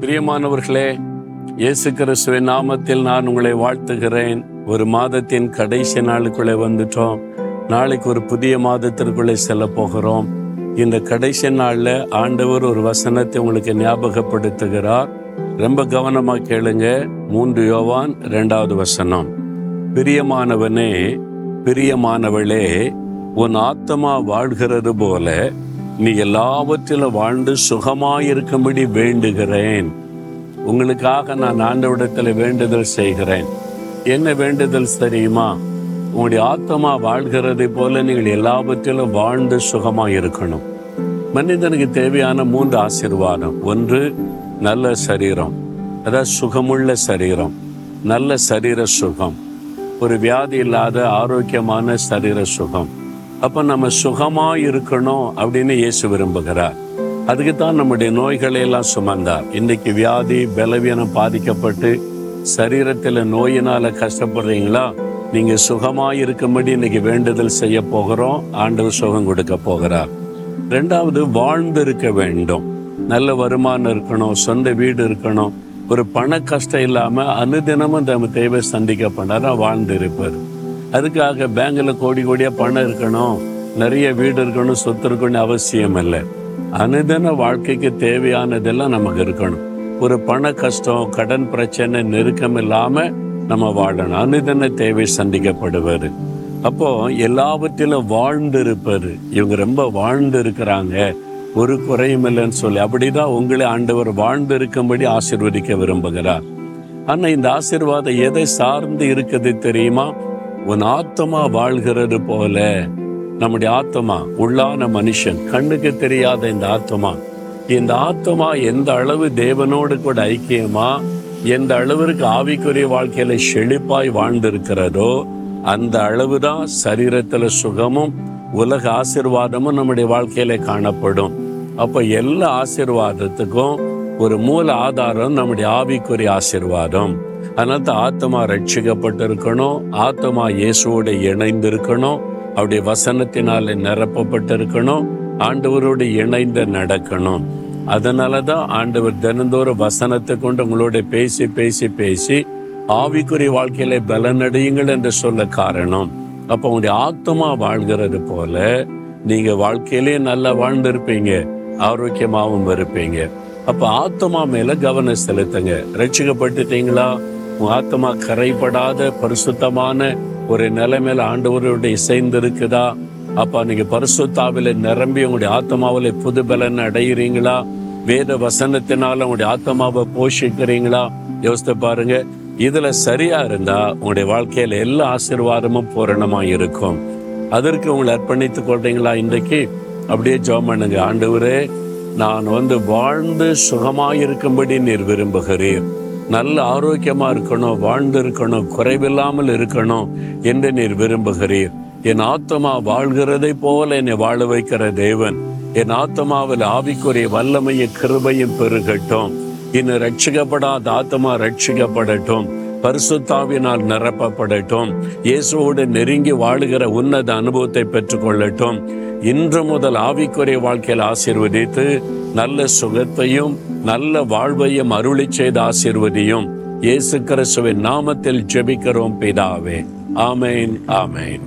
பிரியமானவர்களே இயேசு கிறிஸ்துவின் நாமத்தில் நான் உங்களை வாழ்த்துகிறேன். ஒரு மாதத்தின் கடைசி நாளுக்குள்ளே வந்துட்டோம். நாளைக்கு ஒரு புதிய மாதத்திற்குள்ளே செல்ல போகிறோம். இந்த கடைசி நாளில் ஆண்டவர் ஒரு வசனத்தை உங்களுக்கு ஞாபகப்படுத்துகிறார். ரொம்ப கவனமாக கேளுங்க. மூன்று யோவான் ரெண்டாவது வசனம். பிரியமானவனே பிரியமானவளே உன் ஆத்மா வாழ்கிறது போல நீ எல்லாவற்றிலும் வாழ்ந்து சுகமாயிருக்கும்படி வேண்டுகிறேன். உங்களுக்காக நான் ஆண்டவிடத்தில் வேண்டுதல் செய்கிறேன். என்ன வேண்டுதல் தெரியுமா? உங்களுடைய ஆத்மா வாழ்கிறதை போல நீங்கள் எல்லாவற்றிலும் வாழ்ந்து சுகமாக இருக்கணும் மனிதனுக்கு தேவையான மூன்று ஆசீர்வாதம். ஒன்று நல்ல சரீரம். அதாவது சுகமுள்ள சரீரம். நல்ல சரீர சுகம். ஒரு வியாதி இல்லாத ஆரோக்கியமான சரீர சுகம். அப்போ நம்ம சுகமாக இருக்கணும் அப்படின்னு இயேசு விரும்புகிறார். அதுக்கு தான் நம்முடைய நோய்களை எல்லாம் சுமந்தார். இன்னைக்கு வியாதி பலவீனம் பாதிக்கப்பட்டு சரீரத்தில் நோயினால கஷ்டப்படுறீங்களா? நீங்க சுகமாக இருக்கும்படி இன்னைக்கு வேண்டுதல் செய்ய போகிறோம். ஆண்டவர் சுகம் கொடுக்க போகிறார். ரெண்டாவது வாழ்ந்து இருக்க வேண்டும். நல்ல வருமானம் இருக்கணும் சொந்த வீடு இருக்கணும். ஒரு பண கஷ்டம் இல்லாம அனுதினமும் நம்ம தேவை சந்திக்கப்படாத வாழ்ந்து இருப்பார் அதுக்காக பேங்கில் கோடி கோடியாக பணம் இருக்கணும் நிறைய வீடு இருக்கணும் சொத்து இருக்கணும் அவசியம் இல்லை அனுதின வாழ்க்கைக்கு தேவையானதெல்லாம் நமக்கு இருக்கணும். ஒரு பண கஷ்டம் கடன் பிரச்சனை நெருக்கம் இல்லாமல் நம்ம வாழணும். அனுதின தேவை சந்திக்கப்படுவார் அப்போ எல்லாவற்றிலும் வாழ்ந்து இருப்பார் இவங்க ரொம்ப வாழ்ந்து இருக்கிறாங்க ஒரு குறையும் இல்லைன்னு சொல்லி அப்படிதான் உங்களை ஆண்டவர் வாழ்ந்து இருக்கும்படி ஆசீர்வதிக்க விரும்புகிறார். ஆனால் இந்த ஆசீர்வாதம் எதை சார்ந்து இருக்குது தெரியுமா? உன் ஆத்மா வாழ்கிறது போல நம்முடைய ஆத்மா உள்ளான மனுஷன் கண்ணுக்கு தெரியாத இந்த ஆத்மா இந்த ஆத்மா எந்த அளவு தேவனோடு கூட ஐக்கியமா எந்த அளவிற்கு ஆவிக்குரிய வாழ்க்கையில செழிப்பாய் வாழ்ந்திருக்கிறதோ அந்த அளவுதான் சரீரத்துல சுகமும் உலக ஆசிர்வாதமும் நம்முடைய வாழ்க்கையில காணப்படும். அப்ப எல்லா ஆசிர்வாதத்துக்கும் ஒரு மூல ஆதாரம் நம்முடைய ஆவிக்குரிய ஆசிர்வாதம். அதனால தான் ஆத்மா ரட்சிக்கப்பட்டிருக்கணும் ஆத்மா இயேசுவோட இணைந்திருக்கணும் அவருடைய வசனத்தினால நிரப்பப்பட்டிருக்கணும் ஆண்டவரோடு இணைந்து நடக்கணும். அதனால தான் ஆண்டவர் தினந்தோறும் வசனத்தை கொண்டு உங்களோட பேசி பேசி பேசி ஆவிக்குரிய வாழ்க்கையில பலனடையுங்கள் என்று சொல்ல காரணம். அப்போ உங்களுடைய ஆத்மா வாழ்கிறது போல நீங்க வாழ்க்கையிலேயே நல்லா வாழ்ந்திருப்பீங்க ஆரோக்கியமாகவும் இருப்பீங்க. அப்ப ஆத்மா மேல கவனம் செலுத்துங்க. ரட்சிக்கப்பட்டுட்டீங்களா? உங்க ஆத்மா கரைப்படாத பரிசுத்தமான ஒரு நிலைமையில ஆண்டவரோட இசைந்து இருக்குதா அப்ப நீங்க பரிசுத்தாவில நிரம்பி உங்களுடைய ஆத்மாவில புது பலன் அடைகிறீங்களா வேத வசனத்தினால உங்களுடைய ஆத்மாவை போஷிக்கிறீங்களா? யோசித்து பாருங்க. இதுல சரியா இருந்தா உங்களுடைய வாழ்க்கையில எல்லா ஆசீர்வாதமும் பூரணமா இருக்கும். அதற்கு உங்களை அர்ப்பணித்துக் கொள்றீங்களா இன்றைக்கு? அப்படியே ஜோம் பண்ணுங்க. ஆண்டவரே நான் வந்து வாழ்ந்து சுகமாயிருக்கும்படி நீர் விரும்புகிறீர். நல்ல ஆரோக்கியமா இருக்கணும் வாழ்ந்து இருக்கணும் குறைவில்லாமல் இருக்கணும் என்று நீர் விரும்புகிறீர். என் ஆத்மா வாழ்கிறதை போல என்னை வாழ வைக்கிற தேவன். என் ஆத்மாவில் ஆவிக்குரிய வல்லமையும் கிருபையும் பெருகட்டும். இன்னும் ரட்சிக்கப்படாத ஆத்மா ரட்சிக்கப்படட்டும் பரிசுத்தாவினால் நிரப்பப்படட்டும். இயேசுவோடு நெருங்கி வாழுகிற உன்னத அனுபவத்தை பெற்றுக்கொள்ளட்டும். இன்று முதல் ஆவிக்குரிய வாழ்க்கையில் ஆசீர்வதித்து நல்ல சுகத்தையும் நல்ல வாழ்வையும் அருளி செய்த ஆசிர்வதியும் இயேசு கிறிஸ்துவின் நாமத்தில் ஜெபிக்கிறோம் பிதாவே. ஆமேன் ஆமேன்.